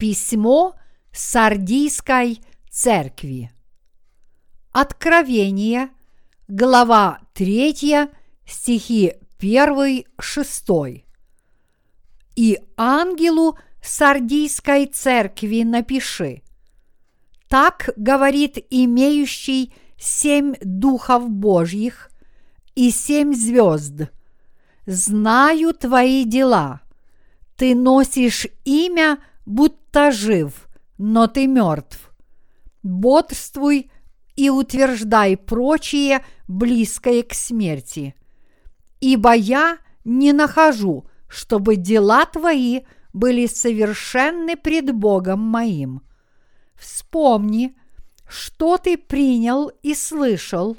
Письмо Сардийской церкви. Откровение, глава 3, стихи 1-6. И ангелу Сардийской церкви напиши. Так говорит имеющий семь духов Божьих и семь звезд. Знаю твои дела. Ты носишь имя, будто жив, но ты мертв. Бодрствуй и утверждай прочие, близкое к смерти. Ибо я не нахожу, чтобы дела твои были совершенны пред Богом моим. Вспомни, что ты принял и слышал,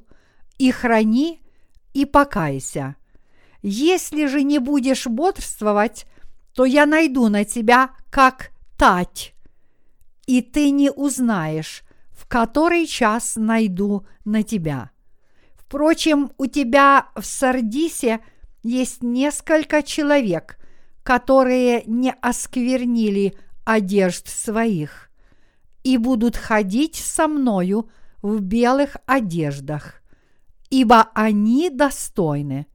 и храни, и покайся. Если же не будешь бодрствовать, то я найду на тебя как тать, и ты не узнаешь, в который час найду на тебя. Впрочем, у тебя в Сардисе есть несколько человек, которые не осквернили одежд своих и будут ходить со мною в белых одеждах, ибо они достойны.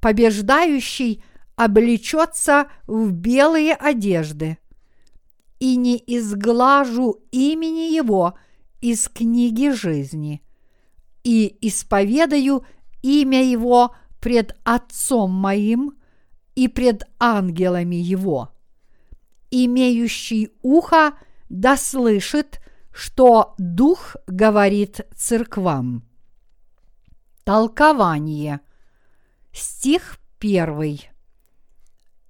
Побеждающий облечется в белые одежды, и не изглажу имени его из книги жизни, и исповедаю имя его пред Отцом моим и пред ангелами его. Имеющий ухо да слышит, что Дух говорит церквам. Толкование. Стих первый.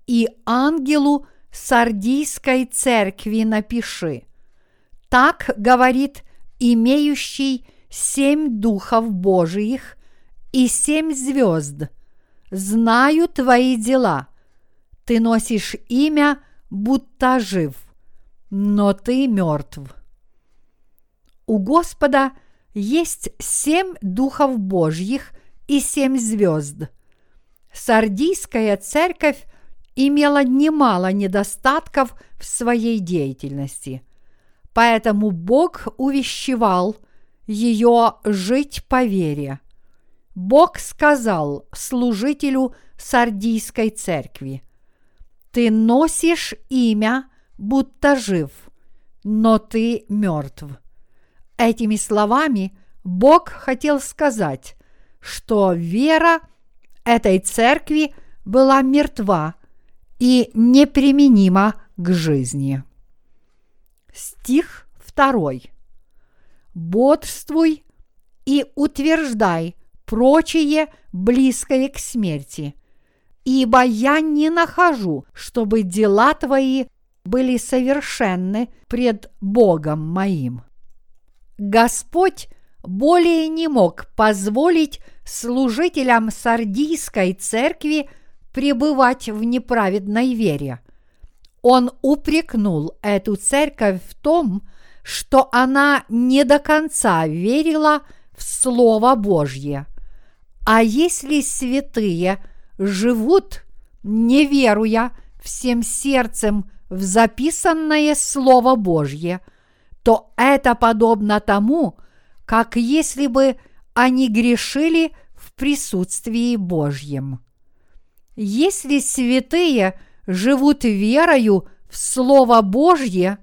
И ангелу Сардийской церкви напиши. Так говорит имеющий семь духов Божиих и семь звезд. Знаю твои дела. Ты носишь имя, будто жив – но ты мертв. У Господа есть семь духов Божьих и семь звезд. Сардийская церковь имела немало недостатков в своей деятельности, поэтому Бог увещевал ее жить по вере. Бог сказал служителю Сардийской церкви, «Ты носишь имя – будто жив, но ты мертв. Этими словами Бог хотел сказать, что вера этой церкви была мертва и неприменима к жизни. Стих второй. Бодрствуй и утверждай прочее близкое к смерти, ибо я не нахожу, чтобы дела твои были совершенны пред Богом моим. Господь более не мог позволить служителям Сардийской церкви пребывать в неправедной вере. Он упрекнул эту церковь в том, что она не до конца верила в Слово Божье. А если святые живут, не веруя всем сердцем в записанное Слово Божье, то это подобно тому, как если бы они грешили в присутствии Божьем. Если святые живут верою в Слово Божье,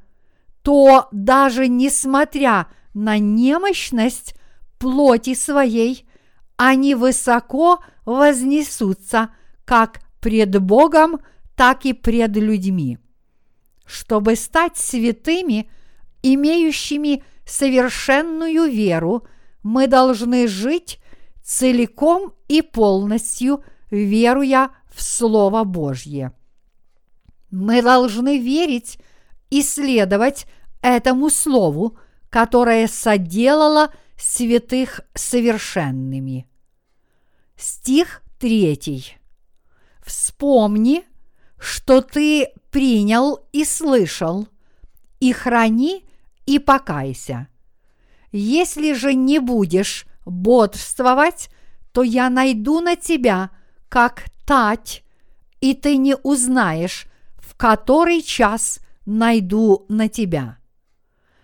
то даже несмотря на немощность плоти своей, они высоко вознесутся как пред Богом, так и пред людьми. Чтобы стать святыми, имеющими совершенную веру, мы должны жить целиком и полностью, веруя в Слово Божье. Мы должны верить и следовать этому Слову, которое соделало святых совершенными. Стих третий. Вспомни, что ты принял и слышал, и храни и покайся. Если же не будешь бодрствовать, то я найду на тебя, как тать, и ты не узнаешь, в который час найду на тебя.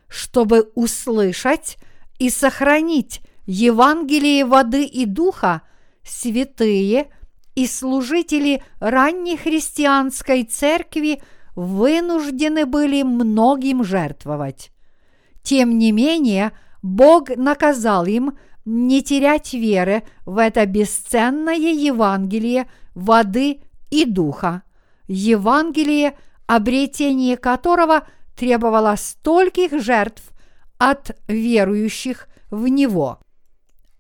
Чтобы услышать и сохранить Евангелие воды и духа, святые и служители ранней христианской церкви вынуждены были многим жертвовать. Тем не менее, Бог наказал им не терять веры в это бесценное Евангелие воды и духа, Евангелие, обретение которого требовало стольких жертв от верующих в него.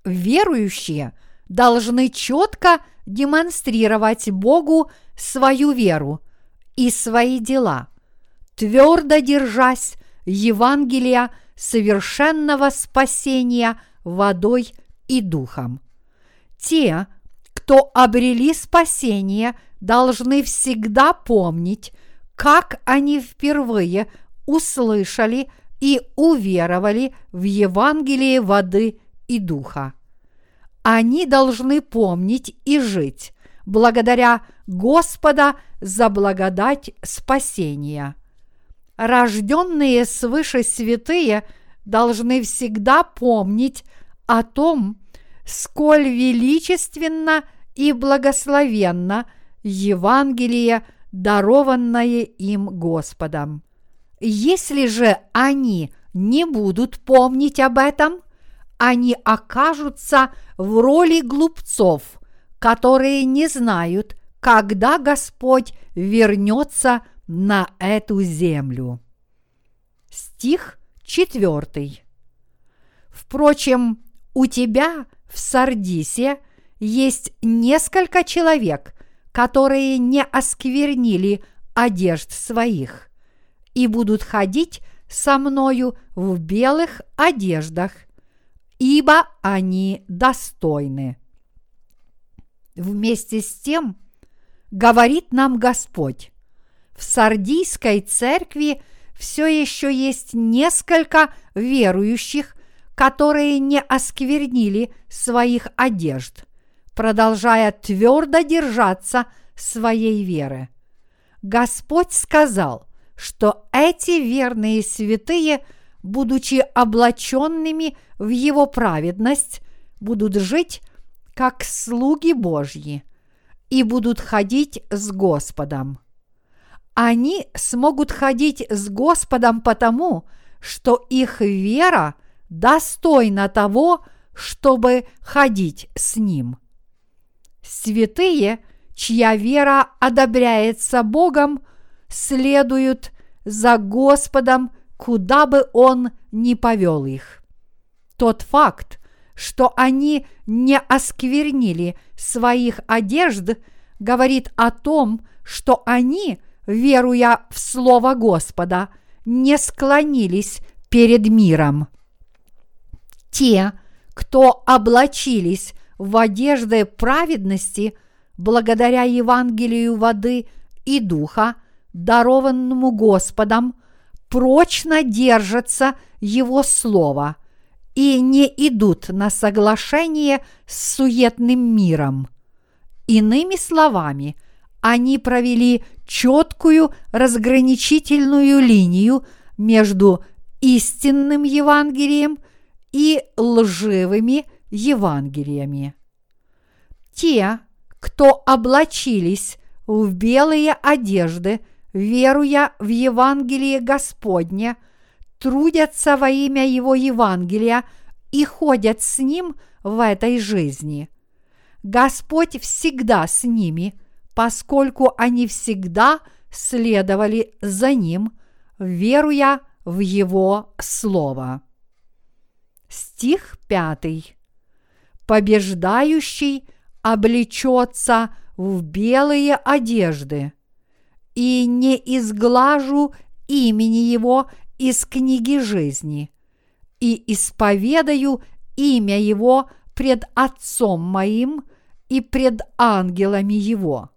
Верующие должны четко демонстрировать Богу свою веру и свои дела, твердо держась Евангелия совершенного спасения водой и духом. Те, кто обрели спасение, должны всегда помнить, как они впервые услышали и уверовали в Евангелие воды и духа. Они должны помнить и жить благодаря Господа за благодать спасения. Рожденные свыше святые должны всегда помнить о том, сколь величественно и благословенно Евангелие, дарованное им Господом. Если же они не будут помнить об этом, они окажутся в роли глупцов, которые не знают, когда Господь вернется на эту землю. Стих четвертый. Впрочем, у тебя в Сардисе есть несколько человек, которые не осквернили одежд своих и будут ходить со мною в белых одеждах, ибо они достойны. Вместе с тем, говорит нам Господь, в Сардийской церкви все еще есть несколько верующих, которые не осквернили своих одежд, продолжая твердо держаться своей веры. Господь сказал, что эти верные святые, будучи облаченными в Его праведность, будут жить как слуги Божьи и будут ходить с Господом. Они смогут ходить с Господом потому, что их вера достойна того, чтобы ходить с Ним. Святые, чья вера одобряется Богом, следуют за Господом, куда бы Он ни повел их. Тот факт, что они не осквернили своих одежд, говорит о том, что они, веруя в Слово Господа, не склонились перед миром. Те, кто облачились в одежды праведности благодаря Евангелию воды и духа, дарованному Господом, прочно держатся Его Слова и не идут на соглашение с суетным миром. Иными словами, они провели четкую разграничительную линию между истинным Евангелием и лживыми Евангелиями. Те, кто облачились в белые одежды, веруя в Евангелие Господне, трудятся во имя Его Евангелия и ходят с Ним в этой жизни. Господь всегда с ними, поскольку они всегда следовали за Ним, веруя в Его Слово. Стих пятый побеждающий облечется в белые одежды, и не изглажу имени его из книги жизни, и исповедаю имя его пред Отцом моим и пред ангелами его.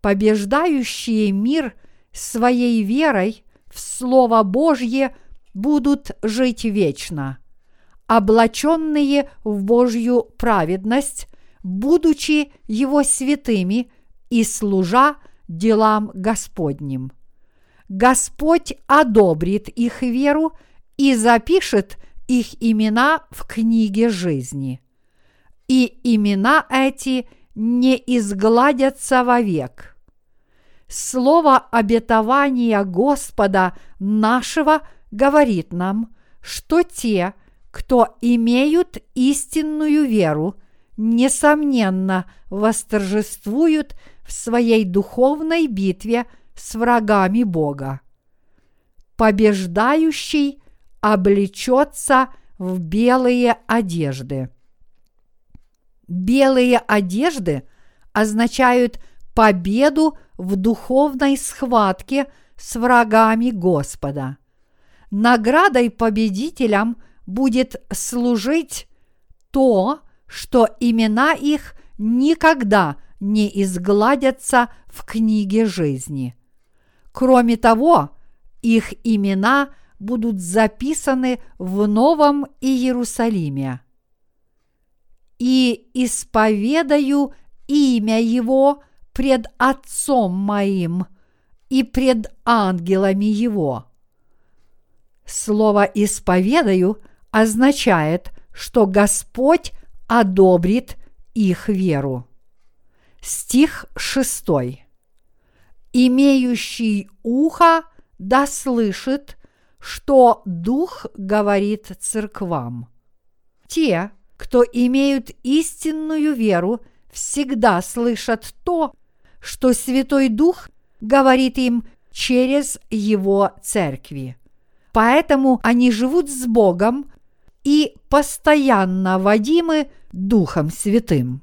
Побеждающие мир своей верой в Слово Божье будут жить вечно – облаченные в Божью праведность, будучи Его святыми и служа делам Господним. Господь одобрит их веру и запишет их имена в книге жизни. И имена эти не изгладятся вовек. Слово обетования Господа нашего говорит нам, что те, кто имеют истинную веру, несомненно восторжествуют в своей духовной битве с врагами Бога. Побеждающий облечется в белые одежды. Белые одежды означают победу в духовной схватке с врагами Господа. Наградой победителям будет служить то, что имена их никогда не изгладятся в книге жизни. Кроме того, их имена будут записаны в Новом Иерусалиме. И исповедаю имя Его пред Отцом моим и пред ангелами Его. Слово «исповедаю» означает, что Господь одобрит их веру. Стих 6. Имеющий ухо да слышит, что Дух говорит церквам. Те, кто имеют истинную веру, всегда слышат то, что Святой Дух говорит им через Его церкви. Поэтому они живут с Богом и постоянно водимы Духом Святым.